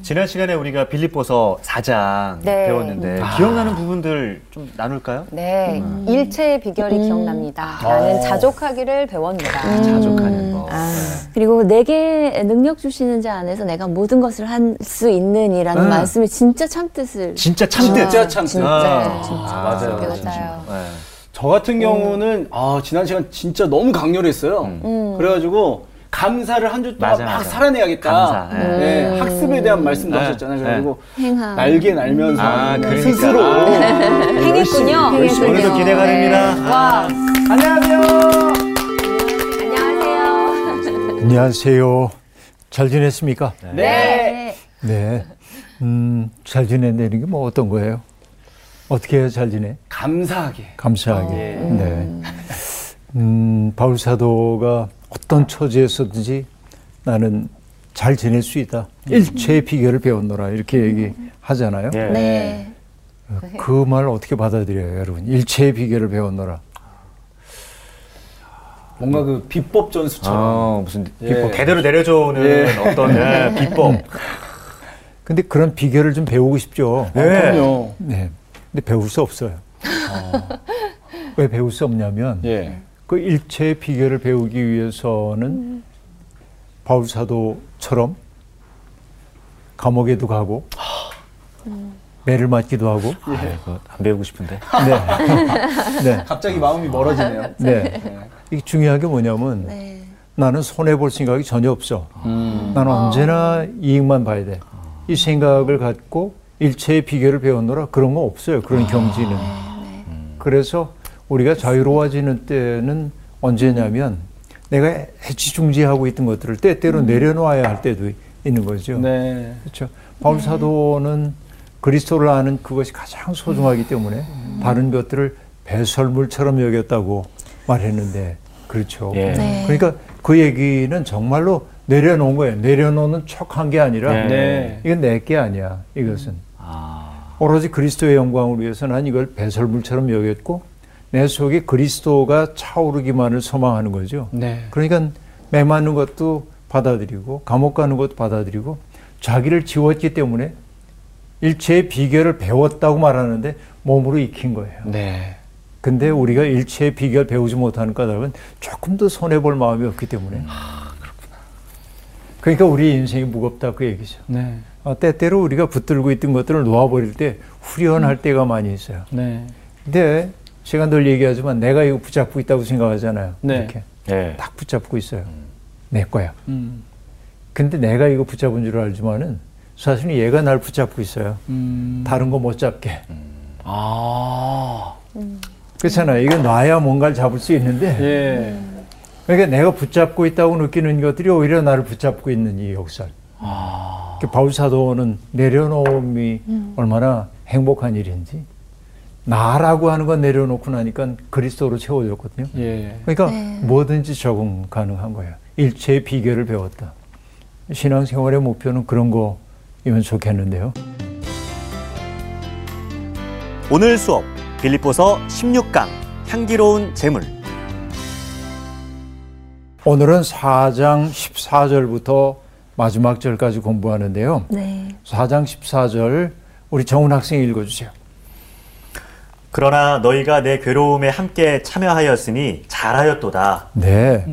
지난 시간에 우리가 빌립보서 4장 네. 배웠는데 기억나는 부분들 좀 나눌까요? 네, 음. 일체의 비결이 기억납니다. 나는 자족하기를 배웠노라. 자족하는 거. 아. 그리고 내게 능력 주시는 자 안에서 내가 모든 것을 할 수 있느니라는 음. 말씀이 진짜 참뜻을 진짜 참뜻. 진짜 참뜻. 진짜 아. 진짜 아, 맞아요. 맞아요. 네. 저 같은 경우는 아 지난 시간 진짜 너무 강렬했어요. 음. 그래가지고 감사를 한 주 동안 맞아, 막 맞아. 살아내야겠다. 감사, 예. 네, 학습에 대한 말씀도 네. 하셨잖아요. 네. 그래가지고 행함. 날개 날면서 아, 그러니까. 스스로 아. 행했군요. 행했군요. 오늘도 기대가됩니다. 네. 와, 안녕하세요. 안녕하세요. 안녕하세요. 잘 지냈습니까? 네. 네. 음, 잘 지낸다는 게 뭐 어떤 거예요? 어떻게 해야 잘 지내? 감사하게. 감사하게. 예. 네. 음, 바울 사도가 어떤 처지에서든지 나는 잘 지낼 수 있다. 일체의 비결을 배웠노라. 이렇게 얘기하잖아요. 예. 네. 그말 어떻게 받아들여요, 여러분? 일체의 비결을 배웠노라. 뭔가 그 비법 전수처럼. 어, 무슨 예. 비법 대대로 내려줘오는 예. 어떤 예, 비법. 근데 그런 비결을 좀 배우고 싶죠. 아, 그럼요. 네. 근데 배울 수 없어요. 왜 배울 수 없냐면 예. 그 일체의 비결을 배우기 위해서는 바울 사도처럼 감옥에도 가고 매를 맞기도 하고 아, 이거 안 배우고 싶은데. 네. 네. 갑자기 마음이 멀어지네요. 네. 이게 중요한 게 뭐냐면 네. 나는 손해 볼 생각이 전혀 없어. 음. 나는 언제나 이익만 봐야 돼. 이 생각을 갖고 일체의 비결을 배웠노라 그런 거 없어요. 그런 경지는. 그래서 우리가 자유로워지는 때는 언제냐면 내가 해치중지하고 있던 것들을 때때로 내려놓아야 할 때도 있는 거죠. 네. 그렇죠. 바울 사도는 그리스도를 아는 그것이 가장 소중하기 때문에 다른 것들을 배설물처럼 여겼다고 말했는데 그렇죠. 예. 네. 그러니까 그 얘기는 정말로 내려놓은 거예요. 내려놓는 척한 게 아니라 네. 네. 이건 내 게 아니야. 이것은 아. 오로지 그리스도의 영광을 위해서 난 이걸 배설물처럼 여겼고 내 속에 그리스도가 차오르기만을 소망하는 거죠. 네. 그러니까 매 맞는 것도 받아들이고 감옥 가는 것도 받아들이고 자기를 지웠기 때문에 일체의 비결을 배웠다고 말하는데 몸으로 익힌 거예요. 네. 근데 우리가 일체의 비결 배우지 못하는 까닭은 조금 더 손해 볼 마음이 없기 때문에. 그러니까 우리 인생이 무겁다 그 얘기죠. 네. 아, 때때로 우리가 붙들고 있던 것들을 놓아버릴 때 후련할 때가 많이 있어요. 네. 근데 제가 늘 얘기하지만 내가 이거 붙잡고 있다고 생각하잖아요. 네. 이렇게 예. 딱 붙잡고 있어요. 내 거야. 음. 근데 내가 이거 붙잡은 줄 알지만은 사실 은 얘가 날 붙잡고 있어요. 음. 다른 거 못 잡게. 아. 그렇잖아요. 이거 놔야 뭔가를 잡을 수 있는데 예. 그러니까 내가 붙잡고 있다고 느끼는 것들이 오히려 나를 붙잡고 있는 이 역사. 아. 그 바울 사도는 내려놓음이 얼마나 행복한 일인지 나라고 하는 건 내려놓고 나니까 그리스도로 채워졌거든요. 예. 그러니까 네. 뭐든지 적응 가능한 거예요. 일체의 비결을 배웠다. 신앙생활의 목표는 그런 거이면 좋겠는데요. 오늘 수업 빌립보서 16강 향기로운 재물. 오늘은 4장 14절부터 마지막 절까지 공부하는데요. 네. 4장 14절 우리 정훈 학생이 읽어주세요. 그러나 너희가 내 괴로움에 함께 참여하였으니 잘하였도다. 네.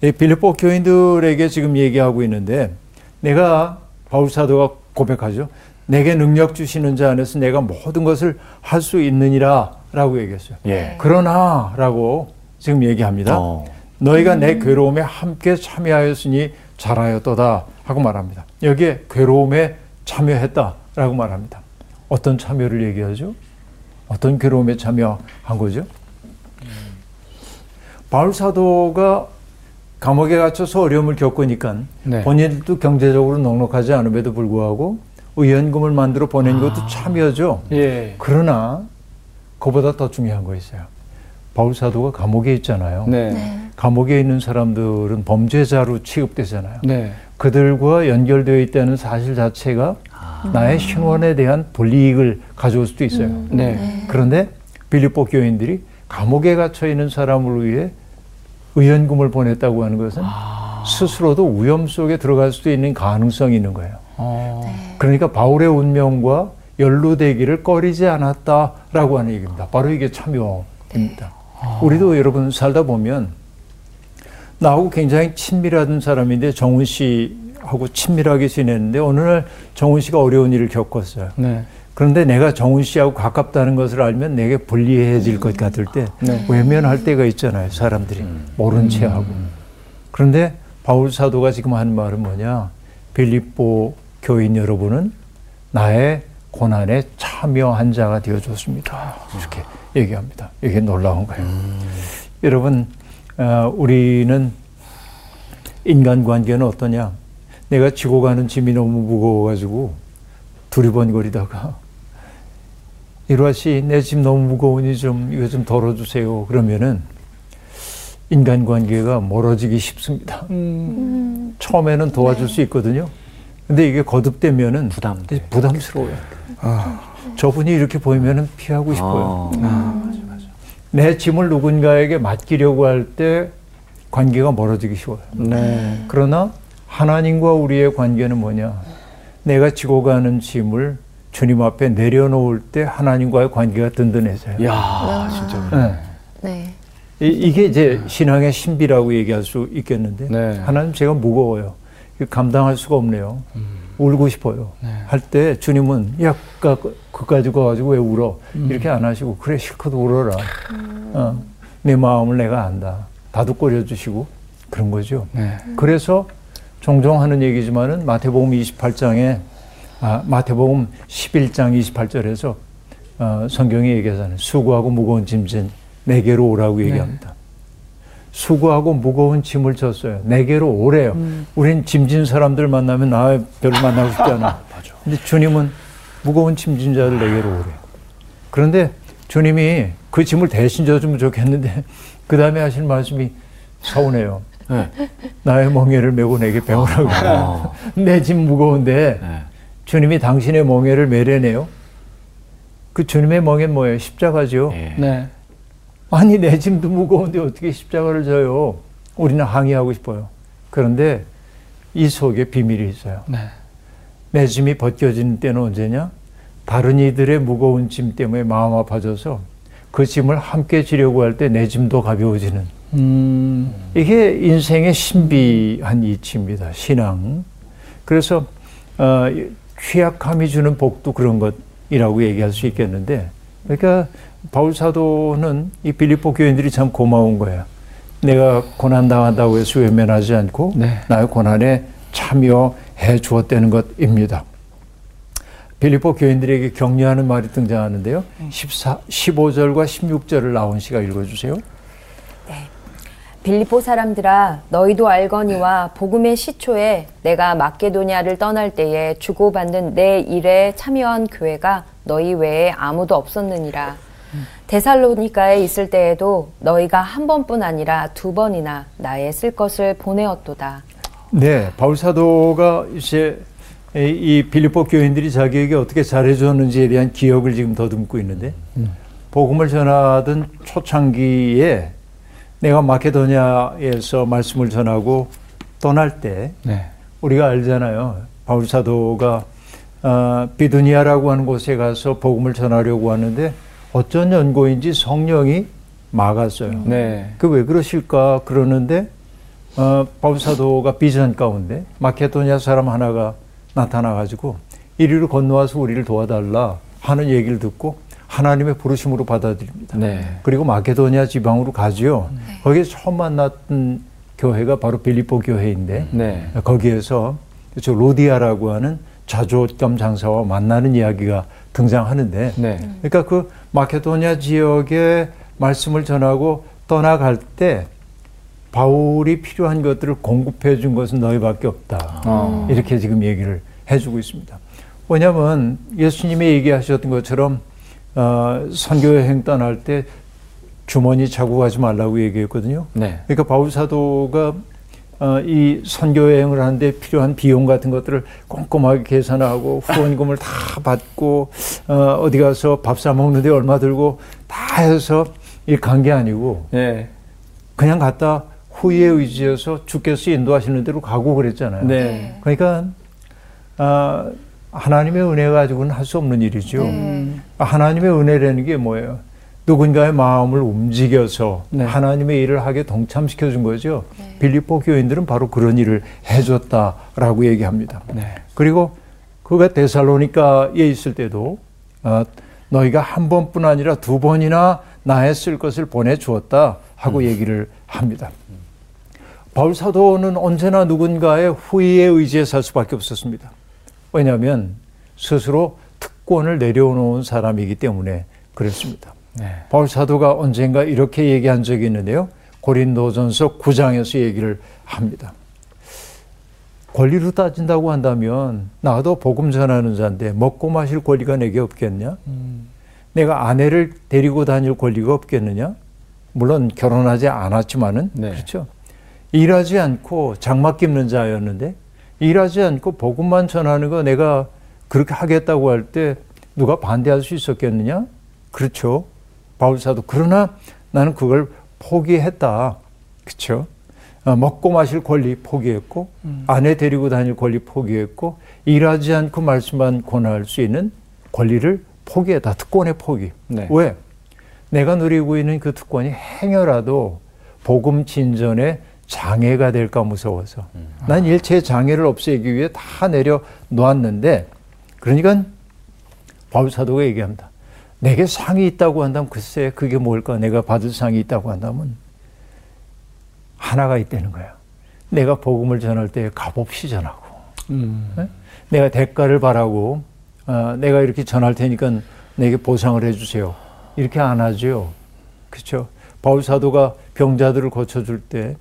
이 빌립보 교인들에게 지금 얘기하고 있는데 내가 바울 사도가 고백하죠. 내게 능력 주시는 자 안에서 내가 모든 것을 할 수 있느니라라고 얘기했어요. 예. 그러나라고 지금 얘기합니다. 어. 너희가 내 괴로움에 함께 참여하였으니 잘하였도다 하고 말합니다. 여기에 괴로움에 참여했다라고 말합니다. 어떤 참여를 얘기하죠? 어떤 괴로움에 참여한 거죠? 바울 사도가 감옥에 갇혀서 어려움을 겪으니까 네. 본인도 경제적으로 넉넉하지 않음에도 불구하고 의연금을 만들어 보낸 것도 참여죠. 예. 그러나 그보다 더 중요한 거 있어요. 바울 사도가 감옥에 있잖아요. 네. 네. 감옥에 있는 사람들은 범죄자로 취급되잖아요. 네. 그들과 연결되어 있다는 사실 자체가 나의 신원에 대한 불이익을 가져올 수도 있어요. 네. 그런데 빌립보 교인들이 감옥에 갇혀 있는 사람을 위해 의연금을 보냈다고 하는 것은 스스로도 위험 속에 들어갈 수도 있는 가능성이 있는 거예요. 어. 그러니까 바울의 운명과 연루되기를 꺼리지 않았다라고 하는 얘기입니다. 바로 이게 참여입니다. 우리도 여러분 살다 보면 나하고 굉장히 친밀한 사람인데 정훈 씨 하고 친밀하게 지냈는데 어느 날 정훈 씨가 어려운 일을 겪었어요. 네. 그런데 내가 정훈 씨하고 가깝다는 것을 알면 내게 불리해질 것 같을 때 네. 외면할 때가 있잖아요. 사람들이 모른 채 하고. 그런데 바울 사도가 지금 하는 말은 뭐냐? 빌립보 교인 여러분은 나의 고난에 참여한 자가 되어줬습니다. 이렇게 얘기합니다. 이게 놀라운 거예요. 여러분, 어, 우리는 인간관계는 어떠냐? 내가 지고 가는 짐이 너무 무거워가지고 두리번거리다가 일화 씨, 내 짐 너무 무거우니 좀 이거 좀 덜어주세요. 그러면은 인간관계가 멀어지기 쉽습니다. 음. 처음에는 도와줄 수 있거든요. 근데 이게 거듭되면은 부담돼. 부담스러워요. 저분이 이렇게 보이면은 피하고 싶어요. 어. 내 짐을 누군가에게 맡기려고 할 때 관계가 멀어지기 쉬워요. 네. 그러나 하나님과 우리의 관계는 뭐냐? 내가 지고 가는 짐을 주님 앞에 내려놓을 때 하나님과의 관계가 든든해져요. 야, 진짜. 네. 네. 이- 이게 이제 신앙의 신비라고 얘기할 수 있겠는데 네. 하나님 제가 무거워요. 감당할 수가 없네요. 울고 싶어요. 네. 할때 주님은 야, 그- 그까지 가가지고 왜 울어? 이렇게 안 하시고 그래 실컷 울어라. 어, 내 마음을 내가 안다. 다독거려 주시고 그런 거죠. 네. 그래서 종종 하는 얘기지만은 마태복음 28장에 아, 마태복음 11장 28절에서 어, 성경이 얘기하잖아요. 수고하고 무거운 짐진 내게로 오라고 얘기합니다. 수고하고 무거운 짐을 졌어요. 내게로 오래요. 우린 짐진 사람들 만나면 나 별로 만나고 싶지 않아. 근데 주님은 무거운 짐진 자를 내게로 오래요. 그런데 주님이 그 짐을 대신 져주면 좋겠는데 그 다음에 하실 말씀이 서운해요. 네. 나의 멍에를 메고 내게 배우라고. 어. 내짐 무거운데 네. 주님이 당신의 멍에를 메려내요. 그 주님의 멍에는 뭐예요? 십자가죠. 예. 네. 아니 내 짐도 무거운데 어떻게 십자가를 져요? 우리는 항의하고 싶어요. 그런데 이 속에 비밀이 있어요. 네. 내 짐이 벗겨지는 때는 언제냐? 다른 이들의 무거운 짐 때문에 마음 아파져서 그 짐을 함께 지려고 할 때 내 짐도 가벼워지는 음. 이게 인생의 신비한 이치입니다. 신앙. 그래서 어, 취약함이 주는 복도 그런 것이라고 얘기할 수 있겠는데, 그러니까 바울 사도는 이 빌립보 교인들이 참 고마운 거예요. 내가 고난 당한다고 해서 외면하지 않고 네. 나의 고난에 참여해 주었다는 것입니다. 빌립보 교인들에게 격려하는 말이 등장하는데요. 14, 15절과 16절을 나온 씨가 읽어주세요. 빌립보 사람들아 너희도 알거니와 복음의 시초에 내가 마케도니아를 떠날 때에 주고받는 내 일에 참여한 교회가 너희 외에 아무도 없었느니라. 데살로니가에 있을 때에도 너희가 한 번뿐 아니라 두 번이나 나의 쓸 것을 보내었도다. 네, 바울 사도가 이제 이 빌립보 교인들이 자기에게 어떻게 잘해줬는지에 대한 기억을 지금 더듬고 있는데 복음을 전하던 초창기에 내가 마케도니아에서 말씀을 전하고 떠날 때 네. 우리가 알잖아요. 바울 사도가 어, 비두니아라고 하는 곳에 가서 복음을 전하려고 하는데 어쩐 연고인지 성령이 막았어요. 네. 그 왜 그러실까 그러는데 어, 바울 사도가 비전 가운데 마케도니아 사람 하나가 나타나 가지고 이리로 건너와서 우리를 도와달라 하는 얘기를 듣고 하나님의 부르심으로 받아들입니다. 네. 그리고 마케도니아 지방으로 가지요. 거기에 처음 만났던 교회가 바로 빌립보 교회인데 네. 거기에서 저 로디아라고 하는 자조감 장사와 만나는 이야기가 등장하는데 네. 그러니까 그 마케도니아 지역에 말씀을 전하고 떠나갈 때 바울이 필요한 것들을 공급해 준 것은 너희밖에 없다. 어. 이렇게 지금 얘기를 해주고 있습니다. 왜냐하면 예수님이 얘기하셨던 것처럼 어, 선교 여행 떠날 때 주머니 차고 가지 말라고 얘기했거든요. 네. 그러니까 바울 사도가 어, 이 선교 여행을 하는데 필요한 비용 같은 것들을 꼼꼼하게 계산하고 후원금을 다 받고 어, 어디 가서 밥 사 먹는데 얼마 들고 다 해서 이간 게 아니고 네. 그냥 갔다 후에 의지해서 주께서 인도하시는 대로 가고 그랬잖아요. 네. 그러니까 아, 하나님의 은혜 가지고는 할 수 없는 일이죠. 하나님의 은혜라는 게 뭐예요? 누군가의 마음을 움직여서 네. 하나님의 일을 하게 동참시켜 준 거죠. 빌립보 교인들은 바로 그런 일을 해줬다라고 얘기합니다. 네. 그리고 그가 데살로니카에 있을 때도 아, 너희가 한 번뿐 아니라 두 번이나 나의 쓸 것을 보내주었다 하고 얘기를 합니다. 바울 사도는 언제나 누군가의 후위에 의지해 살 수밖에 없었습니다. 왜냐하면 스스로 특권을 내려놓은 사람이기 때문에 그랬습니다. 네. 바울 사도가 언젠가 이렇게 얘기한 적이 있는데요. 고린도전서 9장에서 얘기를 합니다. 권리로 따진다고 한다면 나도 복음 전하는 자인데 먹고 마실 권리가 내게 없겠냐? 내가 아내를 데리고 다닐 권리가 없겠느냐? 물론 결혼하지 않았지만은 네. 그렇죠. 일하지 않고 장막 깁는 자였는데 일하지 않고 복음만 전하는 거 내가 그렇게 하겠다고 할 때 누가 반대할 수 있었겠느냐? 그렇죠. 바울사도 그러나 나는 그걸 포기했다. 그렇죠. 어, 먹고 마실 권리 포기했고 아내 데리고 다닐 권리 포기했고 일하지 않고 말씀만 권할 수 있는 권리를 포기했다. 특권의 포기. 네. 왜? 내가 누리고 있는 그 특권이 행여라도 복음 진전에 장애가 될까 무서워서 난 일체의 장애를 없애기 위해 다 내려 놓았는데 그러니까 바울 사도가 얘기합니다. 내게 상이 있다고 한다면 글쎄 그게 뭘까? 내가 받을 상이 있다고 한다면 하나가 있다는 거야. 내가 복음을 전할 때 값없이 전하고 음. 네? 내가 대가를 바라고 어, 내가 이렇게 전할 테니까 내게 보상을 해주세요. 이렇게 안 하죠. 그렇죠. 바울 사도가 병자들을 고쳐줄 때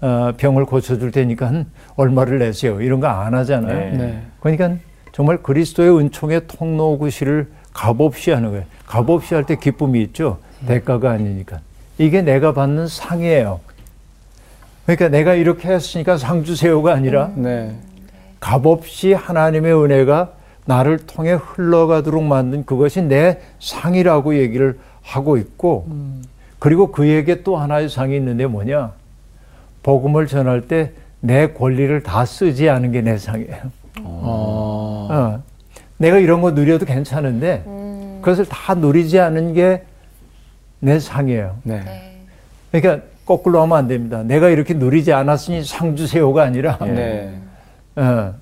어, 병을 고쳐줄 테니까 한 얼마를 내세요. 이런 거 안 하잖아요. 네. 네. 그러니까 정말 그리스도의 은총의 통로구시를 값없이 하는 거예요. 값없이 할 때 기쁨이 있죠. 대가가 아니니까. 이게 내가 받는 상이에요. 그러니까 내가 이렇게 했으니까 상 주세요가 아니라 네. 값없이 하나님의 은혜가 나를 통해 흘러가도록 만든 그것이 내 상이라고 얘기를 하고 있고 그리고 그에게 또 하나의 상이 있는데 뭐냐 복음을 전할 때 내 권리를 다 쓰지 않은 게 내 상이에요. 어. 어, 내가 이런 거 누려도 괜찮은데 그것을 다 누리지 않은 게 내 상이에요. 네. 그러니까 거꾸로 하면 안 됩니다. 내가 이렇게 누리지 않았으니 상 주세요가 아니라 네. 어,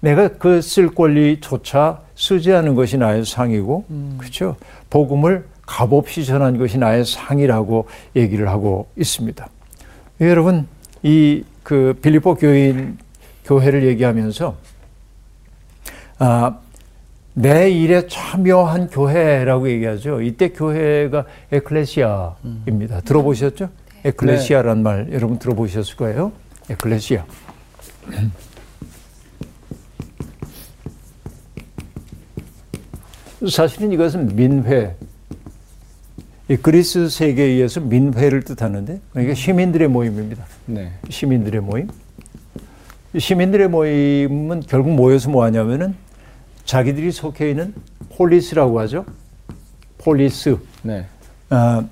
내가 그 쓸 권리조차 쓰지 않은 것이 나의 상이고, 그렇죠? 복음을 값없이 전한 것이 나의 상이라고 얘기를 하고 있습니다. 여러분, 이 그 빌리포 교인 교회를 얘기하면서 아, 내 일에 참여한 교회라고 얘기하죠. 이때 교회가 에클레시아입니다. 들어보셨죠? 에클레시아란 말 여러분 들어보셨을 거예요. 에클레시아. 사실은 이것은 민회, 이 그리스 세계에 의해서 민회를 뜻하는데, 그러니까 시민들의 모임입니다. 네. 시민들의 모임. 이 시민들의 모임은 결국 모여서 뭐 하냐면은 자기들이 속해 있는 폴리스라고 하죠. 폴리스. 네. 아,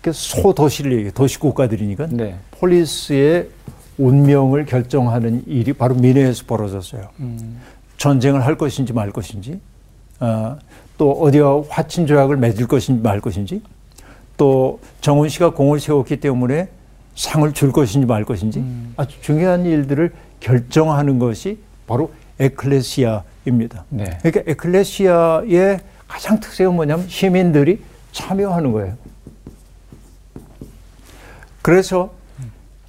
그 소도시를 얘기해. 도시국가들이니까. 네. 폴리스의 운명을 결정하는 일이 바로 민회에서 벌어졌어요. 전쟁을 할 것인지 말 것인지, 아, 또 어디와 화친 조약을 맺을 것인지 말 것인지, 또 정훈 씨가 공을 세웠기 때문에 상을 줄 것인지 말 것인지 아주 중요한 일들을 결정하는 것이 바로 에클레시아입니다. 네. 그러니까 에클레시아의 가장 특색은 뭐냐면 시민들이 참여하는 거예요. 그래서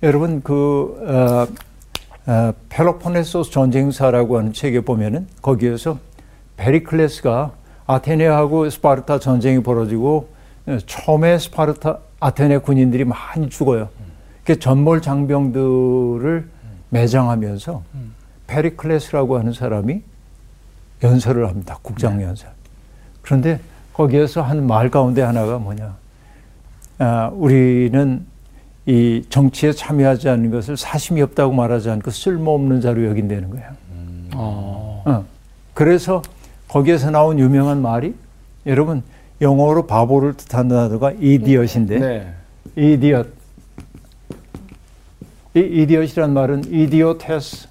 여러분 그 어, 어, 펠로폰네소스 전쟁사라고 하는 책에 보면은 거기에서 페리클레스가 아테네하고 스파르타 전쟁이 벌어지고 어, 처음에 스파르타 아테네 군인들이 많이 죽어요. 그 전몰 장병들을 매장하면서 페리클레스라고 하는 사람이 연설을 합니다. 국장 연설. 그런데 거기에서 한 말 가운데 하나가 뭐냐? 아, 우리는 이 정치에 참여하지 않는 것을 사심이 없다고 말하지 않고 쓸모없는 자로 여긴다는 거예요. 어. 어. 그래서 거기에서 나온 유명한 말이 여러분 영어로 바보를 뜻하는 단어가 이디엇인데 네. 이디엇 이 이디엇이란 말은 이디오테스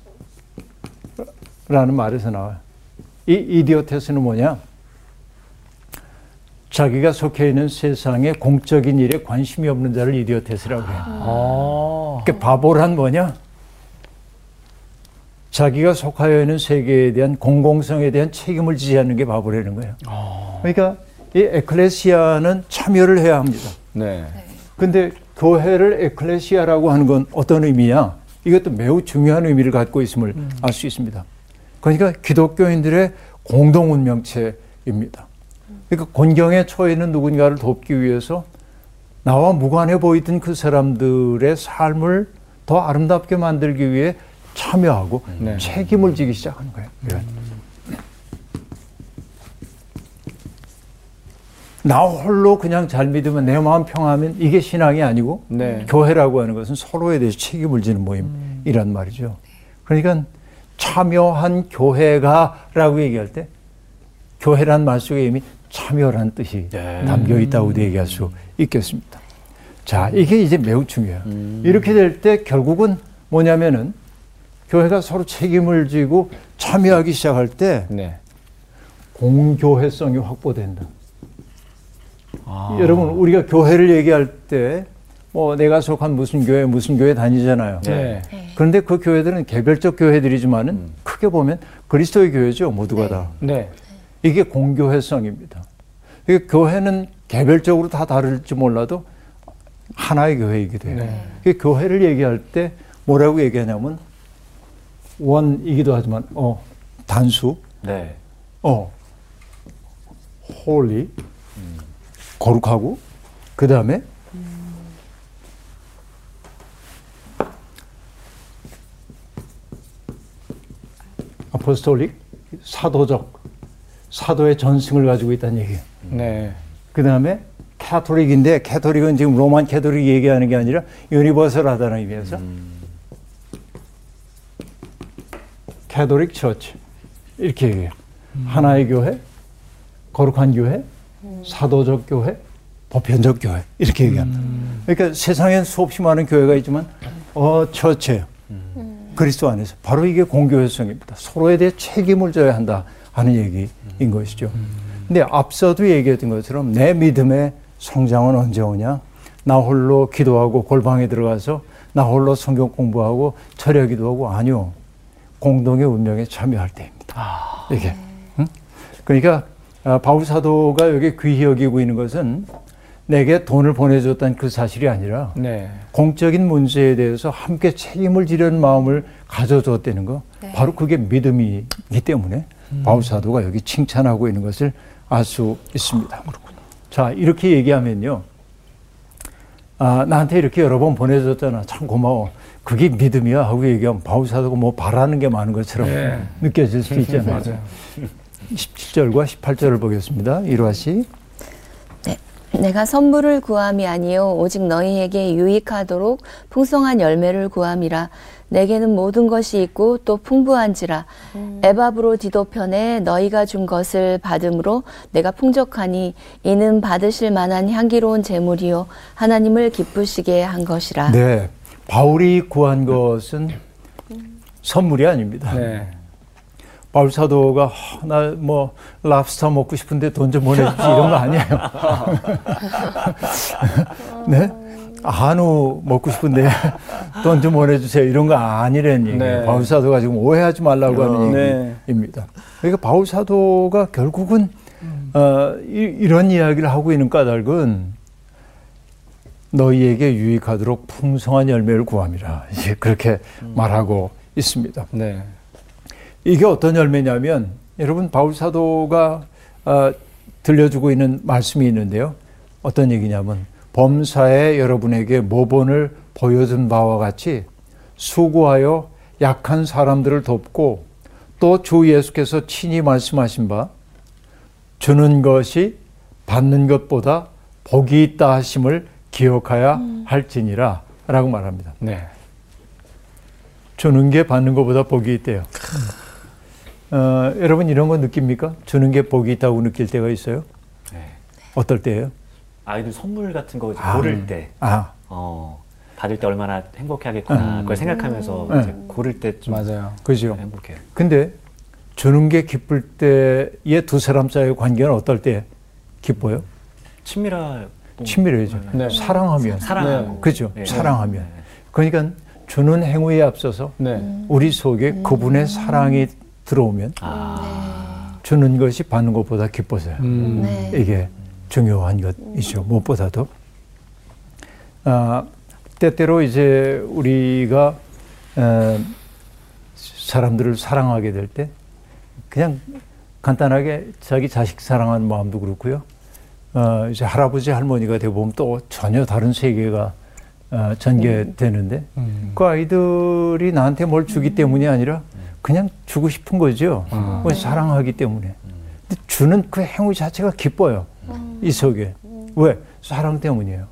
라는 말에서 나와요. 이 이디오테스는 뭐냐? 자기가 속해 있는 세상에 공적인 일에 관심이 없는 자를 이디오테스라고 해요. 아. 그러니까 바보란 뭐냐? 자기가 속하여 있는 세계에 대한 공공성에 대한 책임을 지지 않는 게 바보라는 거예요. 그러니까 이 에클레시아는 참여를 해야 합니다. 네. 근데 교회를 에클레시아라고 하는 건 어떤 의미냐? 이것도 매우 중요한 의미를 갖고 있음을 알수 있습니다. 그러니까 기독교인들의 공동 운명체입니다. 그러니까 곤경에 처해 있는 누군가를 돕기 위해서 나와 무관해 보이던 그 사람들의 삶을 더 아름답게 만들기 위해 참여하고 네. 책임을 지기 시작하는 거예요. 예. 나 홀로 그냥 잘 믿으면 내 마음 평하면 이게 신앙이 아니고 네. 교회라고 하는 것은 서로에 대해서 책임을 지는 모임이란 말이죠. 그러니까 참여한 교회가라고 얘기할 때 교회란 말 속에 이미 참여라는 뜻이 네. 담겨 있다고도 얘기할 수 있겠습니다. 자, 이게 이제 매우 중요해요. 이렇게 될 때 결국은 뭐냐면은 교회가 서로 책임을 지고 참여하기 시작할 때 네. 공교회성이 확보된다. 아. 여러분 우리가 교회를 얘기할 때 뭐 내가 속한 무슨 교회 무슨 교회 다니잖아요. 네. 그런데 그 교회들은 개별적 교회들이지만은 크게 보면 그리스도의 교회죠 모두가 다. 네. 이게 공교회성입니다. 이게 교회는 개별적으로 다 다를지 몰라도 하나의 교회이기도 해요. 네. 그 교회를 얘기할 때 뭐라고 얘기하냐면 one이기도 하지만 어 단수? 네. 어 holy? 거룩하고? 그 다음에? apostolic 사도적. 사도의 전승을 가지고 있다는 얘기예요. 네. 그 다음에 catholic인데 catholic은 지금 Roman Catholic 얘기하는 게 아니라 universal하다는 의미에서 catholic church 이렇게 얘기해요. 하나의 교회, 거룩한 교회, 사도적 교회, 보편적 교회 이렇게 얘기합니다. 그러니까 세상엔 수없이 많은 교회가 있지만 어 처치예요. 그리스도 안에서 바로 이게 공교회성입니다. 서로에 대해 책임을 져야 한다 하는 얘기인 것이죠. 근데 앞서도 얘기했던 것처럼 내 믿음의 성장은 언제 오냐? 나 홀로 기도하고 골방에 들어가서 나 홀로 성경 공부하고 철야 기도 하고 아니요. 공동의 운명에 참여할 때입니다. 이게. 응? 그러니까 아, 바울 사도가 여기 귀히 여기고 있는 것은 내게 돈을 보내줬다는 그 사실이 아니라 네. 공적인 문제에 대해서 함께 책임을 지려는 마음을 가져줬다는 거 바로 그게 믿음이기 때문에 바울 사도가 여기 칭찬하고 있는 것을 알 수 있습니다. 자 이렇게 얘기하면요. 아, 나한테 이렇게 여러 번 보내줬잖아. 참 고마워. 그게 믿음이야 하고 얘기하면 바울 사도가 뭐 바라는 게 많은 것처럼 느껴질 수 있잖아요. 17절과 18절을 보겠습니다. 이루아 씨. 네. 내가 선물을 구함이 아니요 오직 너희에게 유익하도록 풍성한 열매를 구함이라 내게는 모든 것이 있고 또 풍부한지라 에바브로 디도편에 너희가 준 것을 받음으로 내가 풍족하니 이는 받으실 만한 향기로운 제물이요 하나님을 기쁘시게 한 것이라 네. 바울이 구한 것은 선물이 아닙니다. 네. 바울 사도가 나뭐 랍스터 먹고 싶은데 돈 좀 보내주지 이런 거 아니에요. 네? 한우 먹고 싶은데 돈 좀 보내주세요 이런 거 얘기예요. 네. 바울 사도가 지금 오해하지 말라고 하는 네. 얘기입니다. 그러니까 바울 사도가 결국은 어, 이, 런 이야기를 하고 있는 까닭은 너희에게 유익하도록 풍성한 열매를 구함이라 이제 그렇게 말하고 있습니다. 네. 이게 어떤 열매냐면 여러분 바울 사도가 어, 들려주고 있는 말씀이 있는데요. 어떤 얘기냐면 범사에 여러분에게 모본을 보여준 바와 같이 수고하여 약한 사람들을 돕고 또 주 예수께서 친히 말씀하신 바 주는 것이 받는 것보다 복이 있다 하심을 기억하야 할지니라 라고 말합니다. 네. 주는 게 받는 것보다 복이 있대요. 어, 여러분 이런 거 느낍니까? 주는 게 복이 있다고 느낄 때가 있어요? 네. 어떨 때예요? 아이들 선물 같은 거 아, 고를 때, 아, 어, 받을 때 얼마나 행복해 하겠구나. 음. 그걸 생각하면서 음. 이제 고를 때 좀 맞아요. 그죠. 행복해요. 근데 주는 게 기쁠 때의 두 사람 사이의 관계는 어떨 때 기뻐요? 친밀하 친밀해져. 네. 사랑하면. 사랑하고. 그죠? 네. 사랑하면. 그러니까 주는 행위에 앞서서 네. 우리 속에 그분의 사랑이 들어오면 아. 주는 것이 받는 것보다 기뻐져요. 음. 네. 이게 중요한 것이죠. 무엇보다도. 아, 때때로 이제 우리가 에, 사람들을 사랑하게 될 때 그냥 간단하게 자기 자식 사랑하는 마음도 그렇고요. 어, 이제 할아버지 할머니가 되보면 또 전혀 다른 세계가 어, 전개되는데 음. 그 아이들이 나한테 뭘 주기 때문이 아니라 그냥 주고 싶은 거죠. 아. 뭐 사랑하기 때문에. 근데 주는 그 행위 자체가 기뻐요. 이 속에. 왜? 사랑 때문이에요.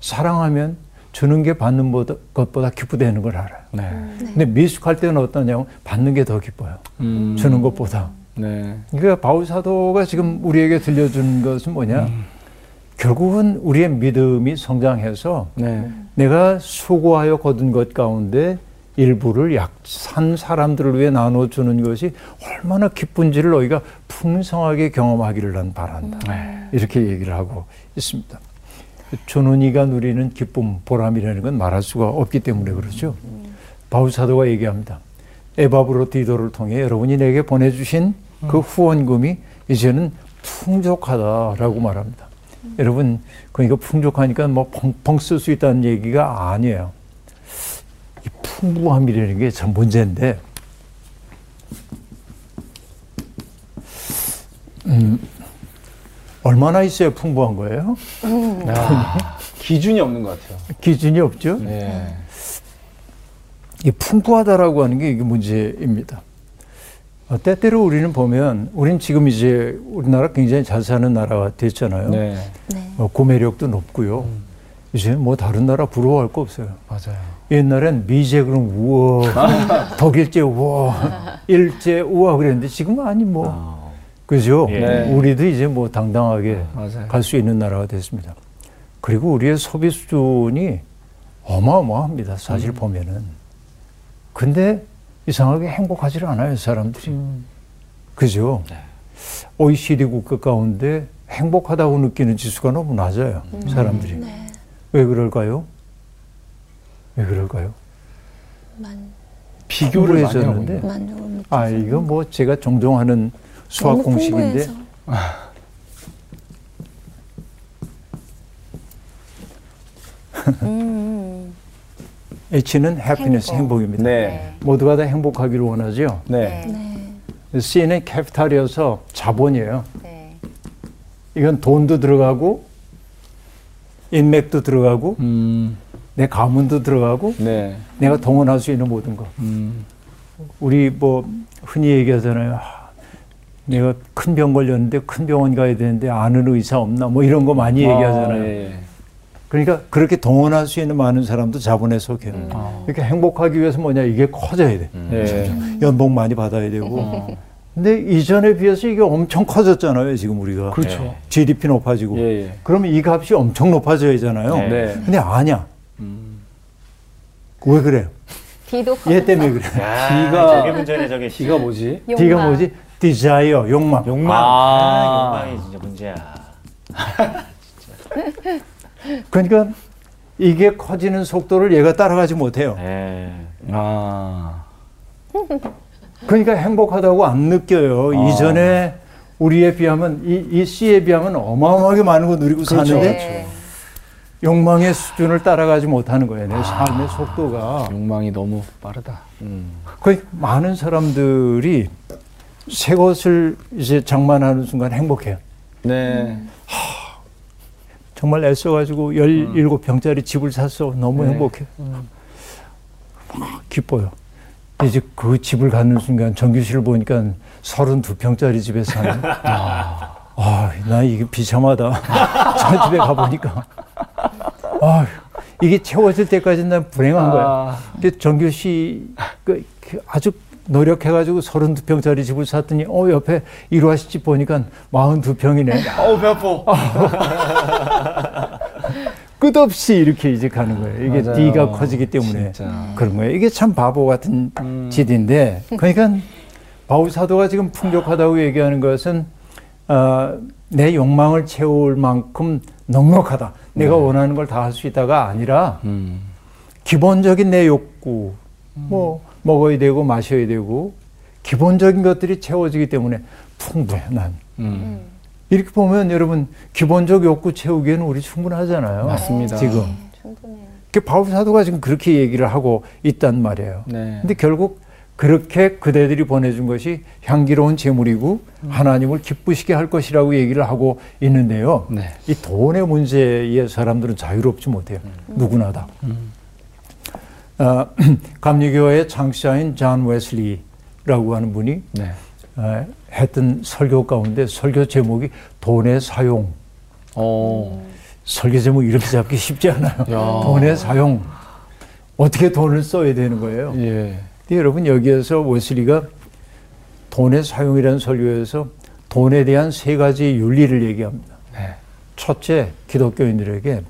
사랑하면 주는 게 받는 보다- 것보다 기쁘다는 걸 알아요. 네. 근데 미숙할 때는 어떠냐면 받는 게 더 기뻐요. 음. 주는 것보다. 네. 그러니까 바울 사도가 지금 우리에게 들려준 것은 뭐냐? 결국은 우리의 믿음이 성장해서 네. 내가 수고하여 거둔 것 가운데 일부를 약산 사람들을 위해 나눠주는 것이 얼마나 기쁜지를 너희가 풍성하게 경험하기를 난 바란다. 이렇게 얘기를 하고 있습니다. 주는 이가 누리는 기쁨, 보람이라는 건 말할 수가 없기 때문에 그렇죠. 바울 사도가 얘기합니다. 에바브로 디도를 통해 여러분이 내게 보내주신 그 후원금이 이제는 풍족하다라고 말합니다. 여러분, 그러니까 풍족하니까 뭐 펑펑 쓸 수 있다는 얘기가 아니에요. 이 풍부함이라는 게 참 문제인데, 음, 얼마나 있어야 풍부한 거예요? 아, 기준이 없는 것 같아요. 기준이 없죠? 네. 이 풍부하다라고 하는 게 이게 문제입니다. 어, 때때로 우리는 보면, 우린 지금 이제 우리나라 굉장히 잘 사는 나라가 됐잖아요. 네. 네. 어, 구매력도 높고요. 이제 뭐 다른 나라 부러워할 거 없어요. 맞아요. 옛날엔 미제 그럼 우와, 독일제 우와, 일제 우와 그랬는데 지금은 아니 뭐 아. 그죠? 예. 네. 우리도 이제 뭐 당당하게 맞아요. 갈수 있는 나라가 됐습니다. 그리고 우리의 소비 수준이 어마어마합니다. 사실 음. 보면은. 근데 이상하게 행복하지를 않아요, 사람들이. 음. 그죠? 네. OECD 국가 가운데 행복하다고 느끼는 지수가 너무 낮아요, 사람들이. 네. 왜 그럴까요? 왜 그럴까요? 만, 비교를 못. 아, 이거 뭐 제가 종종 하는 수학 너무 공식인데 풍부해서. 음, H는 happiness 행복. 행복 입니다. 네. 모두가 다 행복하기를 원하죠. 네. 네. C는 캐피탈이어서 자본이에요. 네. 이건 돈도 들어가고 인맥도 들어가고 음. 내 가문도 들어가고 네. 내가 동원할 수 있는 모든 거. 음. 우리 뭐 흔히 얘기하잖아요. 아, 내가 큰 병 걸렸는데 큰 병원 가야 되는데 아는 의사 없나 뭐 이런 거 많이 얘기하잖아요. 아, 예. 그러니까 그렇게 동원할 수 있는 많은 사람도 자본에 속해요. 아. 그러니까 행복하기 위해서 뭐냐 이게 커져야 돼. 네. 연봉 많이 받아야 되고. 근데 이전에 비해서 이게 엄청 커졌잖아요. 지금 우리가 그렇죠. GDP 높아지고. 예, 예. 그러면 이 값이 엄청 높아져야 되잖아요. 네. 네. 근데 아니야. 음. 왜 그래요? D도 얘 때문에 그래. 야, D가- 저게 문제네 저게. D가 뭐지? 욕망. D가 뭐지? desire, 욕망. 욕망. 아. 아, 욕망이 진짜 문제야. 그러니까 이게 커지는 속도를 얘가 따라가지 못해요. 네. 아. 그러니까 행복하다고 안 느껴요. 아. 이전에 우리에 비하면 이, 이 C에 비하면 어마어마하게 많은 거 누리고 그렇죠. 사는데 네. 욕망의 수준을 따라가지 못하는 거예요. 내 삶의 속도가. 욕망이 너무 빠르다. 음. 그 많은 사람들이 새 것을 이제 장만하는 순간 행복해요. 네. 정말 애써가지고 17평짜리 집을 샀어. 너무 네. 행복해. 막 기뻐요. 이제 그 집을 갖는 순간 정규실을 보니까 32평짜리 집에 사는. 아, 아, 나 이게 비참하다. 저 집에 가보니까. 아, 이게 채워질 때까지 난 불행한 거야. 아. 정규시 그, 그 아주 노력해가지고 32평짜리 집을 샀더니 어 옆에 일화시 집 보니까 42평이네. 어우, 배 아파. 끝없이 이렇게 이제 가는 거예요. 이게 맞아요. D가 커지기 때문에 진짜. 그런 거예요. 이게 참 바보 같은 음. 짓인데, 그러니까 바울 사도가 지금 풍족하다고 얘기하는 것은 어, 내 욕망을 채울 만큼 넉넉하다. 내가 원하는 걸 다 할 수 있다가 아니라 음. 기본적인 내 욕구, 뭐 먹어야 되고 마셔야 되고 기본적인 것들이 채워지기 때문에 풍부해 난. 음. 이렇게 보면 여러분 기본적 욕구 채우기에는 우리 충분하잖아요. 맞습니다. 지금 충분해요. 그 바울 사도가 지금 그렇게 얘기를 하고 있단 말이에요. 네. 근데 결국 그렇게 그대들이 보내준 것이 향기로운 제물이고 하나님을 기쁘시게 할 것이라고 얘기를 하고 있는데요. 네. 이 돈의 문제에 사람들은 자유롭지 못해요. 누구나 다. 아, 감리교의 창시자인 존 웨슬리라고 하는 분이 네. 아, 했던 설교 가운데 설교 제목이 돈의 사용. 어. 설교 제목 이렇게 잡기 쉽지 않아요. 야. 돈의 사용. 어떻게 돈을 써야 되는 거예요. 예. 여러분 여기에서 웨슬리가 돈의 사용이라는 설교에서 돈에 대한 세 가지 윤리를 얘기합니다. 네. 첫째, 기독교인들에게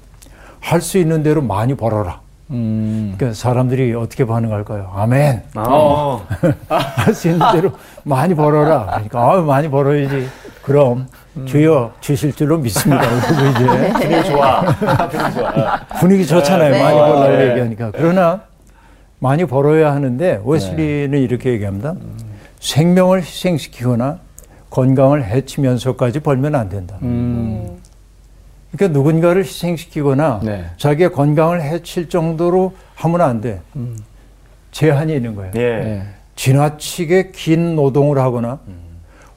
할 수 있는 대로 많이 벌어라. 음. 그러니까 사람들이 어떻게 반응할까요? 아멘. 어. 할수 있는 대로 많이 벌어라. 그러니까 아, 많이 벌어야지. 그럼 주여 주실 줄로 믿습니다. 이제 분위기 좋아. 분위기 좋아. 분위기 좋잖아요. 네. 많이 벌라고 네. 얘기하니까. 그러나 많이 벌어야 하는데 웨슬리는 이렇게 얘기합니다. 생명을 희생시키거나 건강을 해치면서까지 벌면 안 된다. 음. 그러니까 누군가를 희생시키거나 네. 자기의 건강을 해칠 정도로 하면 안 돼. 음. 제한이 있는 거예요. 예. 네. 지나치게 긴 노동을 하거나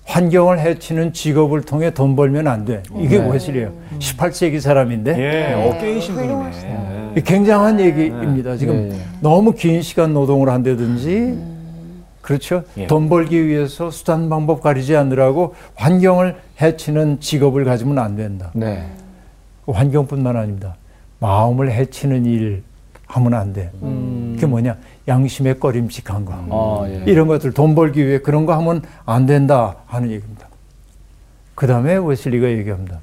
환경을 해치는 직업을 통해 돈 벌면 안 돼. 이게 네. 웨슬리예요. 18세기 사람인데 예. 어깨이신 분이네. 이 굉장한 얘기입니다. 지금 네. 너무 긴 시간 노동을 한다든지 그렇죠. 예. 돈 벌기 위해서 수단 방법 가리지 않으라고 환경을 해치는 직업을 가지면 안 된다. 네. 그 환경뿐만 아닙니다. 마음을 해치는 일 하면 안 돼. 음. 그게 뭐냐? 양심에 꺼림칙한 거. 아, 예. 이런 것들 돈 벌기 위해 그런 거 하면 안 된다 하는 얘기입니다. 그 다음에 웨슬리가 얘기합니다.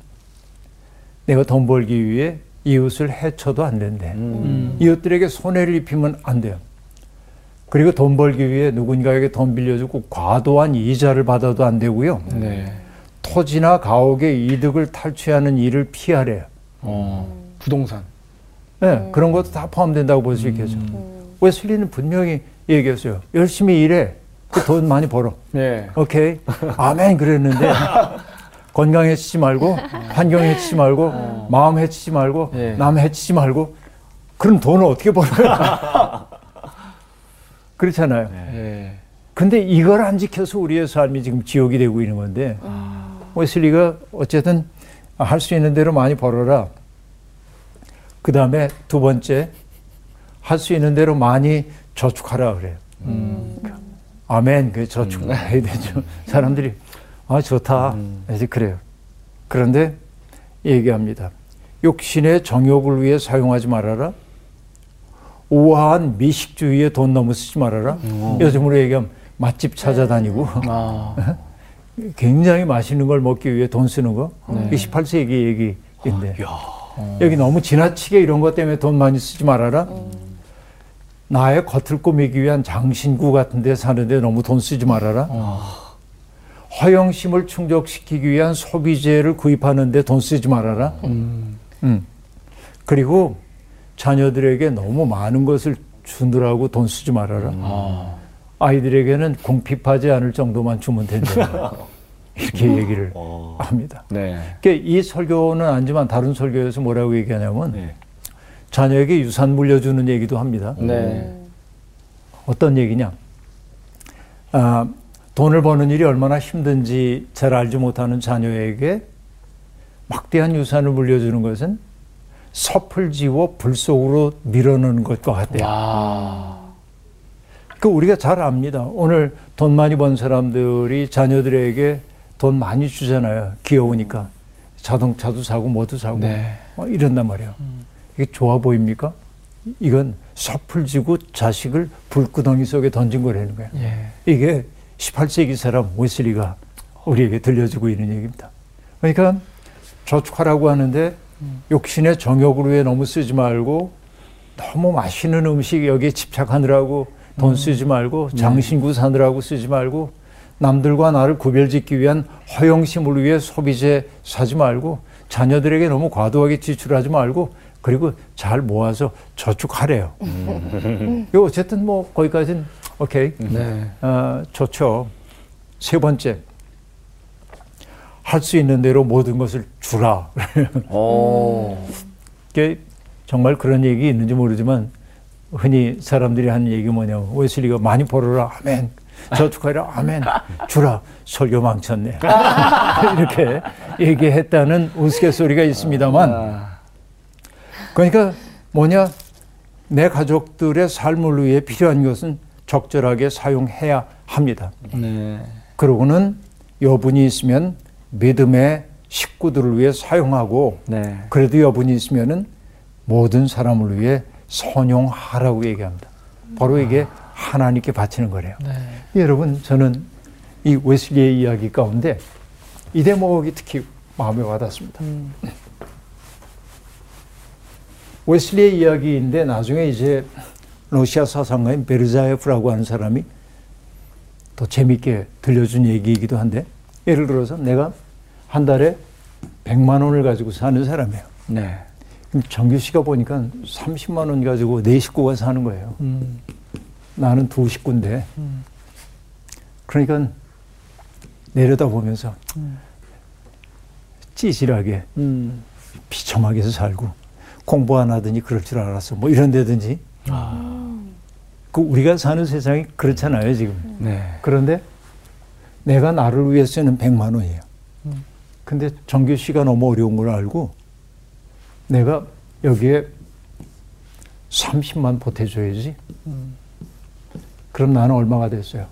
내가 돈 벌기 위해 이웃을 해쳐도 안 된대. 음. 이웃들에게 손해를 입히면 안 돼요. 그리고 돈 벌기 위해 누군가에게 돈 빌려주고 과도한 이자를 받아도 안 되고요. 네. 토지나 가옥의 이득을 탈취하는 일을 피하래요. 어. 부동산. 네, 그런 것도 다 포함된다고 볼 수 있겠죠. 웨슬리는 분명히 얘기했어요. 열심히 일해. 그돈 많이 벌어. 네. 오케이. 아멘. 그랬는데 건강 해치지 말고 환경 해치지 말고 마음 해치지 말고 예. 남 해치지 말고 그럼 돈을 어떻게 벌어요? 그렇잖아요. 예. 근데 이걸 안 지켜서 우리의 삶이 지금 지옥이 되고 있는 건데 웨슬리가 어쨌든 할 수 있는 대로 많이 벌어라. 그 다음에 두 번째 할 수 있는 대로 많이 저축하라 그래요. 아멘. 그 저축해야 되죠. 사람들이 아 좋다. 이제 그래요. 그런데 얘기합니다. 욕심의 정욕을 위해 사용하지 말아라. 우아한 미식주의에 돈 너무 쓰지 말아라. 요즘으로 얘기하면 맛집 찾아다니고 아. 굉장히 맛있는 걸 먹기 위해 돈 쓰는 거. 이게 18세기 얘기인데. 여기 너무 지나치게 이런 것 때문에 돈 많이 쓰지 말아라. 나의 겉을 꾸미기 위한 장신구 같은 데 사는데 너무 돈 쓰지 말아라. 허영심을 충족시키기 위한 소비재를 구입하는데 돈 쓰지 말아라. 음. 음. 그리고 자녀들에게 너무 많은 것을 주느라고 돈 쓰지 말아라. 아. 아이들에게는 궁핍하지 않을 정도만 주면 된다. 이렇게 얘기를 어. 합니다. 네. 그러니까 이 설교는 아니지만 다른 설교에서 뭐라고 얘기하냐면 네. 자녀에게 유산 물려주는 얘기도 합니다. 네. 어떤 얘기냐? 아, 돈을 버는 일이 얼마나 힘든지 잘 알지 못하는 자녀에게 막대한 유산을 물려주는 것은 섭을 지워 불 속으로 밀어넣는 것과 같대요. 와. 그 우리가 잘 압니다. 오늘 돈 많이 번 사람들이 자녀들에게 돈 많이 주잖아요. 귀여우니까 자동차도 사고 뭐도 사고 네. 어, 이런단 말이에요. 이게 좋아 보입니까? 이건 섭을 지고 자식을 불구덩이 속에 던진 거라는 거예요. 예. 이게 18세기 사람 웨슬리가 우리에게 들려주고 있는 얘기입니다. 그러니까 저축하라고 하는데 욕심의 정욕으로 해 너무 쓰지 말고 너무 맛있는 음식 여기에 집착하느라고 돈 쓰지 말고 장신구 사느라고 쓰지 말고 남들과 나를 구별짓기 위한 허영심을 위해 소비재 사지 말고 자녀들에게 너무 과도하게 지출하지 말고 그리고 잘 모아서 저축하래요. 요 어쨌든 뭐 거기까지는 오케이. 네. 어, 좋죠. 세 번째. 할 수 있는 대로 모든 것을 주라. 오. 이게 정말 그런 얘기 있는지 모르지만 흔히 사람들이 하는 얘기 뭐냐면 웨슬리가 많이 벌어라. 아멘. 저축하라. 아멘. 주라 설교 망쳤네. 이렇게 얘기했다는 우스갯소리가 있습니다만. 아, 그러니까 뭐냐? 내 가족들의 삶을 위해 필요한 것은 적절하게 사용해야 합니다. 네. 그러고는 여분이 있으면 믿음의 식구들을 위해 사용하고 네. 그래도 여분이 있으면은 모든 사람을 위해 선용하라고 얘기합니다. 바로 이게 하나님께 바치는 거래요. 여러분 저는 이 웨슬리의 이야기 가운데 이 대목이 특히 마음에 와닿습니다. 웨슬리의 이야기인데 나중에 이제 러시아 사상가인 베르자예프라고 하는 사람이 더 재밌게 들려준 얘기이기도 한데 예를 들어서 내가 한 달에 100만 원을 가지고 사는 사람이에요. 네. 정규 씨가 보니까 30만 원 가지고 네 식구가 사는 거예요. 음. 나는 두 식구인데. 그러니까 내려다 보면서 찌질하게 음. 비참하게 살고 공부 안 하더니 그럴 줄 알았어. 뭐 이런 데든지. 그 우리가 사는 세상이 그렇잖아요, 지금. 네. 그런데 내가 나를 위해 쓰는 100만 원이에요. 근데 정규 씨가 너무 어려운 걸 알고 내가 여기에 30만 보태줘야지. 그럼 나는 얼마가 됐어요?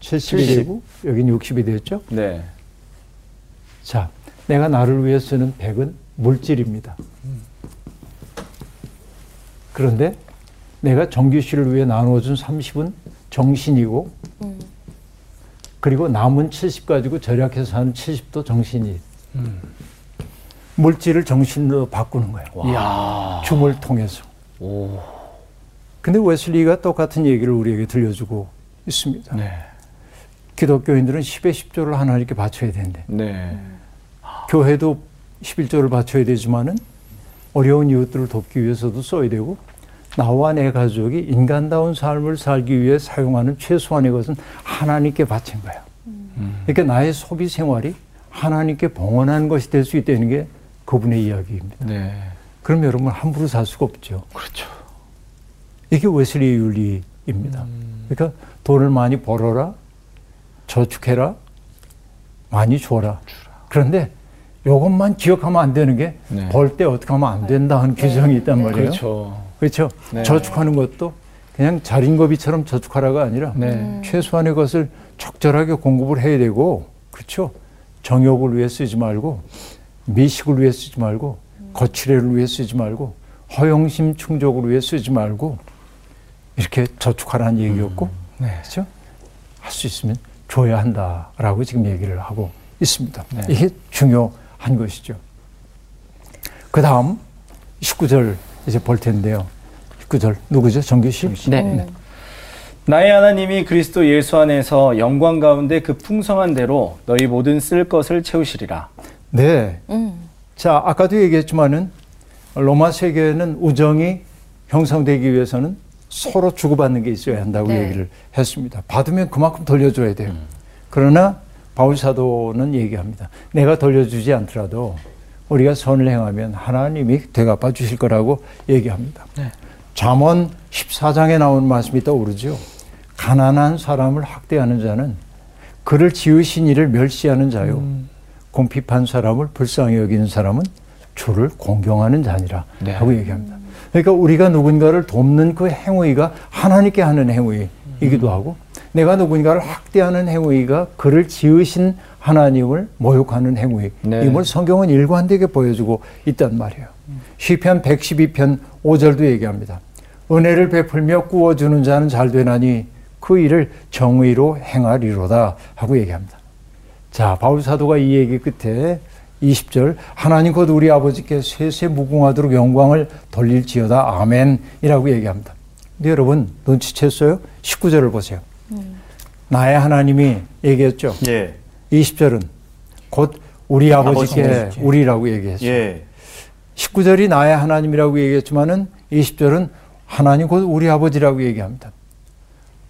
70이 70. 되고 여긴 60이 됐죠? 네. 자, 내가 나를 위해 쓰는 100은 물질입니다. 그런데 내가 정규 씨를 위해 나눠준 30은 정신이고 그리고 남은 70 가지고 절약해서 하는 70도 정신이 물질을 정신으로 바꾸는 거예요. 춤을 통해서. 오. 근데 웨슬리가 똑같은 얘기를 우리에게 들려주고 있습니다. 네. 기독교인들은 10의 10조를 하나님께 바쳐야 된대. 네. 교회도 11조를 바쳐야 되지만은 어려운 이웃들을 돕기 위해서도 써야 되고 나와 내 가족이 인간다운 삶을 살기 위해 사용하는 최소한의 것은 하나님께 바친 거예요. 그러니까 나의 소비 생활이 하나님께 봉헌한 것이 될 수 있다는 게 그분의 이야기입니다. 네. 그럼 여러분 함부로 살 수가 없죠. 그렇죠. 이게 웨슬리의 윤리입니다. 그러니까 돈을 많이 벌어라, 저축해라, 많이 줘라. 그런데 이것만 기억하면 안 되는 게 네. 벌때 어떻게 하면 안 된다 하는 규정이 있단 말이에요. 그렇죠. 그렇죠. 네. 저축하는 것도 그냥 자린고비처럼 저축하라가 아니라 네. 최소한의 것을 적절하게 공급을 해야 되고 그렇죠. 정욕을 위해 쓰지 말고 미식을 위해 쓰지 말고 거칠애를 위해 쓰지 말고 허영심 충족을 위해 쓰지 말고 이렇게 저축하라는 얘기였고 네. 그렇죠? 할 수 있으면 줘야 한다라고 지금 얘기를 하고 있습니다. 네. 이게 중요한 것이죠. 그 다음 19절 이제 볼 텐데요. 19절 누구죠? 정규 씨? 네. 나의 하나님이 그리스도 예수 안에서 영광 가운데 그 풍성한 대로 너희 모든 쓸 것을 채우시리라. 네. 자, 아까도 얘기했지만은 로마 세계는 우정이 형성되기 위해서는 서로 주고받는 게 있어야 한다고 네. 얘기를 했습니다. 받으면 그만큼 돌려줘야 돼요. 그러나 바울 사도는 얘기합니다. 내가 돌려주지 않더라도 우리가 선을 행하면 하나님이 되갚아 주실 거라고 얘기합니다. 잠언 14장에 나온 말씀이 떠오르죠. 가난한 사람을 학대하는 자는 그를 지으신 이를 멸시하는 자요. 공핍한 사람을 불쌍히 여기는 사람은 주를 공경하는 자니라 네. 하고 얘기합니다. 그러니까 우리가 누군가를 돕는 그 행위가 하나님께 하는 행위이기도 하고 내가 누군가를 학대하는 행위가 그를 지으신 하나님을 모욕하는 행위임을 네. 성경은 일관되게 보여주고 있단 말이에요. 시편 112편 5절도 얘기합니다. 은혜를 베풀며 구워주는 자는 잘 되나니 그 일을 정의로 행하리로다 하고 얘기합니다. 자, 바울 사도가 이 얘기 끝에 20절 하나님 곧 우리 아버지께 세세 무궁하도록 영광을 돌릴지어다 아멘이라고 얘기합니다. 근데 여러분 눈치챘어요? 19절을 보세요. 나의 하나님이 얘기했죠. 예. 20절은 곧 우리 아버지께 아버지께. 우리라고 얘기했어요. 예. 19절이 나의 하나님이라고 얘기했지만은 20절은 하나님 곧 우리 아버지라고 얘기합니다.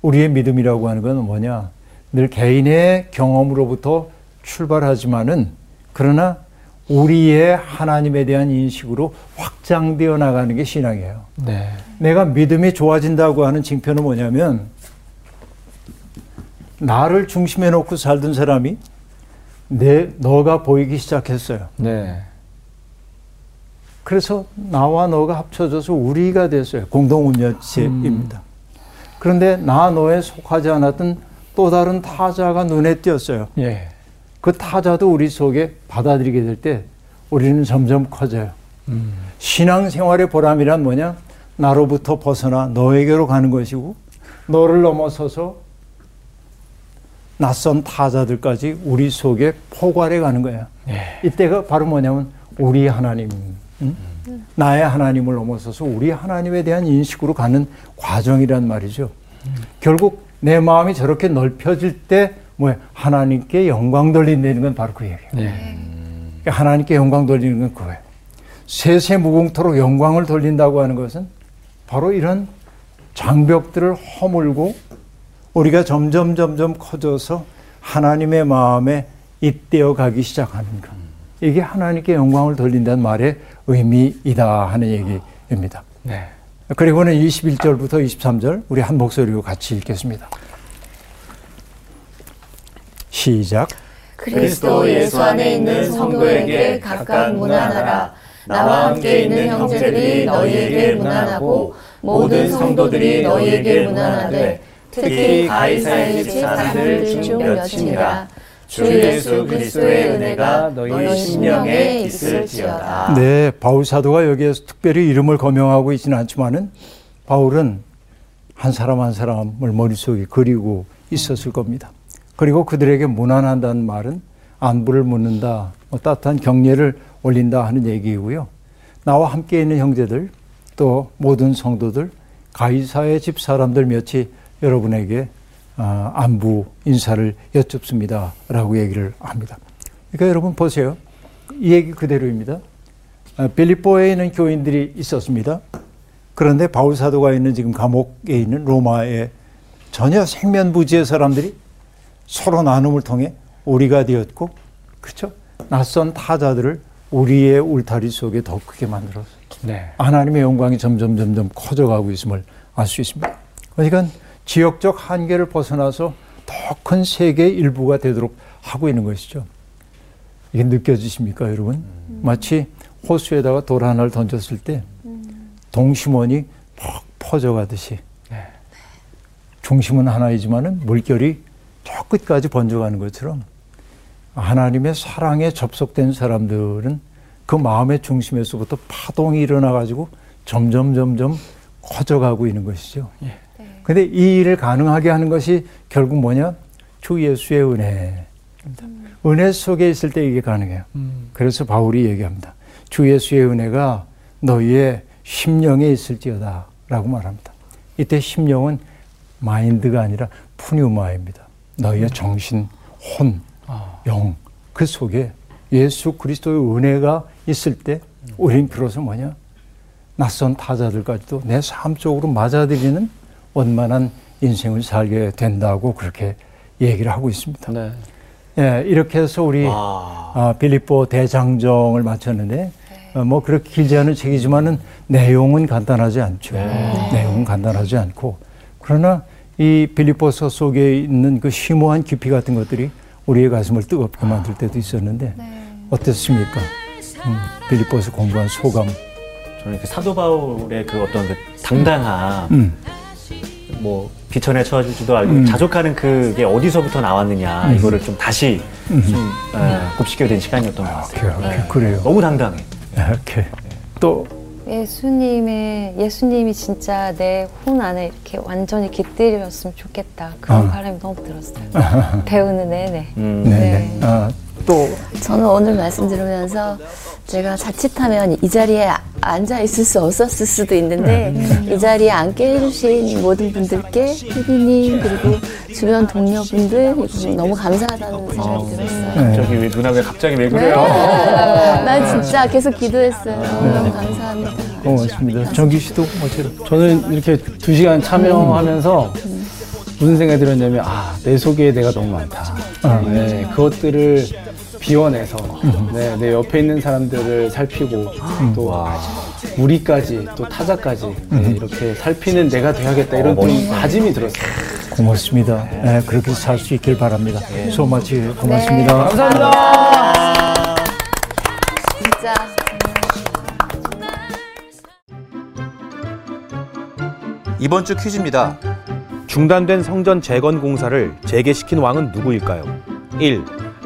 우리의 믿음이라고 하는 건 뭐냐? 늘 개인의 경험으로부터 출발하지만은 그러나 우리의 하나님에 대한 인식으로 확장되어 나가는 게 신앙이에요. 네. 내가 믿음이 좋아진다고 하는 징표는 뭐냐면 나를 중심에 놓고 살던 사람이 내 너가 보이기 시작했어요. 네. 그래서 나와 너가 합쳐져서 우리가 됐어요. 공동 운명체입니다. 그런데 나 너에 속하지 않았던 또 다른 타자가 눈에 띄었어요. 예. 그 타자도 우리 속에 받아들이게 될 때 우리는 점점 커져요. 음. 신앙생활의 보람이란 뭐냐? 나로부터 벗어나 너에게로 가는 것이고 너를 넘어서서 낯선 타자들까지 우리 속에 포괄해 가는 거야. 예. 이때가 바로 뭐냐면 우리 하나님, 응? 나의 하나님을 넘어서서 우리 하나님에 대한 인식으로 가는 과정이란 말이죠. 결국 내 마음이 저렇게 넓혀질 때 뭐야 하나님께 영광 돌린다는 건 바로 그 얘기예요. 예. 그러니까 하나님께 영광 돌리는 건 그거예요. 세세 무궁토록 영광을 돌린다고 하는 것은 바로 이런 장벽들을 허물고 우리가 점점 점점 커져서 하나님의 마음에 입되어 가기 시작하는 것. 이게 하나님께 영광을 돌린다는 말의 의미이다 하는 얘기입니다. 네. 그리고는 21절부터 23절 우리 한 목소리로 같이 읽겠습니다. 시작. 그리스도 예수 안에 있는 성도에게 각각 문안하라. 나와 함께 있는 형제들이 너희에게 문안하고 모든 성도들이 너희에게 문안하되 특히 가이사의 집 사람들 중 몇이니라. 주 예수 그리스도의 은혜가 너희 심령에 있을지어다. 네, 바울 사도가 여기에서 특별히 이름을 거명하고 있지는 않지만은 바울은 한 사람 한 사람을 머릿속에 그리고 있었을 겁니다. 그리고 그들에게 무난한다는 말은 안부를 묻는다, 뭐 따뜻한 격려를 올린다 하는 얘기이고요. 나와 함께 있는 형제들, 또 모든 성도들, 가이사의 집 사람들 몇이 여러분에게 아, 안부 인사를 여쭙습니다. 라고 얘기를 합니다. 그러니까 여러분 보세요. 이 얘기 그대로입니다. 아, 빌립보에 있는 교인들이 있었습니다. 그런데 바울 사도가 있는 지금 감옥에 있는 로마에 전혀 생면부지의 사람들이 서로 나눔을 통해 우리가 되었고, 그렇죠? 낯선 타자들을 우리의 울타리 속에 더 크게 만들어서 네. 하나님의 영광이 점점 점점 커져가고 있음을 알 수 있습니다. 그러니까 지역적 한계를 벗어나서 더 큰 세계의 일부가 되도록 하고 있는 것이죠. 이게 느껴지십니까, 여러분? 마치 호수에다가 돌 하나를 던졌을 때 동심원이 퍽 퍼져가듯이 네. 중심은 하나이지만은 물결이 저 끝까지 번져가는 것처럼 하나님의 사랑에 접속된 사람들은 그 마음의 중심에서부터 파동이 일어나가지고 점점 점점 커져가고 있는 것이죠. 예. 근데 이 일을 가능하게 하는 것이 결국 뭐냐? 주 예수의 은혜. 은혜 속에 있을 때 이게 가능해요. 음. 그래서 바울이 얘기합니다. 주 예수의 은혜가 너희의 심령에 있을지어다. 라고 말합니다. 이때 심령은 마인드가 아니라 푸뉴마입니다. 너희의 정신, 혼, 아. 영. 그 속에 예수 그리스도의 은혜가 있을 때 우린 비로소 뭐냐? 낯선 타자들까지도 내삶 속으로 맞아들이는 원만한 인생을 살게 된다고 그렇게 얘기를 하고 있습니다. 네. 예, 이렇게 해서 우리 와. 아, 빌립보 대장정을 마쳤는데 어, 뭐 그렇게 길지 않은 책이지만은 내용은 간단하지 않죠. 내용은 간단하지 않고 그러나 이 빌립보서 속에 있는 그 심오한 깊이 같은 것들이 우리의 가슴을 뜨겁게 만들 때도 있었는데 어땠습니까? 음, 빌립보서 공부한 소감. 저는 그 사도 바울의 그 어떤 그 당당함, 음, 뭐 비천에 처하지도 알고 음. 자족하는 그게 어디서부터 나왔느냐 이거를 좀 다시 좀 에, 곱씹게 된 시간이었던 것 같아요. 오케이, 오케이. 네. 그래요. 너무 당당해. 이렇게 또 예수님의 예수님이 진짜 내 혼 안에 이렇게 완전히 깃들였으면 좋겠다 그런 어. 바람이 너무 들었어요. 배우는 내내. 음. 네 네. 네. 아, 또 저는 오늘 말씀 들으면서 제가 자칫하면 이 자리에 앉아 있을 수 없었을 수도 있는데 이 자리에 앉게 해주신 모든 분들께 피디님 그리고 주변 동료분들 너무 감사하다는 생각이 들었어요. 갑자기 왜 누나 왜 갑자기 왜 그래요? 난 진짜 계속 기도했어요. 너무 감사합니다. 고맙습니다. 정기 씨도 어쨌든 저는 이렇게 두 시간 참여하면서 무슨 생각이 들었냐면 아 내 속에 내가 너무 많다. 네, 그것들을 비워내서 네, 내 옆에 있는 사람들을 살피고 또 우리까지 또 타자까지 네, 이렇게 살피는 내가 돼야겠다 이런 좀 다짐이 들었어요. 고맙습니다. 네, 그렇게 살 수 있길 바랍니다. 소마치 고맙습니다. 감사합니다. 진짜 이번 주 퀴즈입니다. 중단된 성전 재건 공사를 재개시킨 왕은 누구일까요? 1.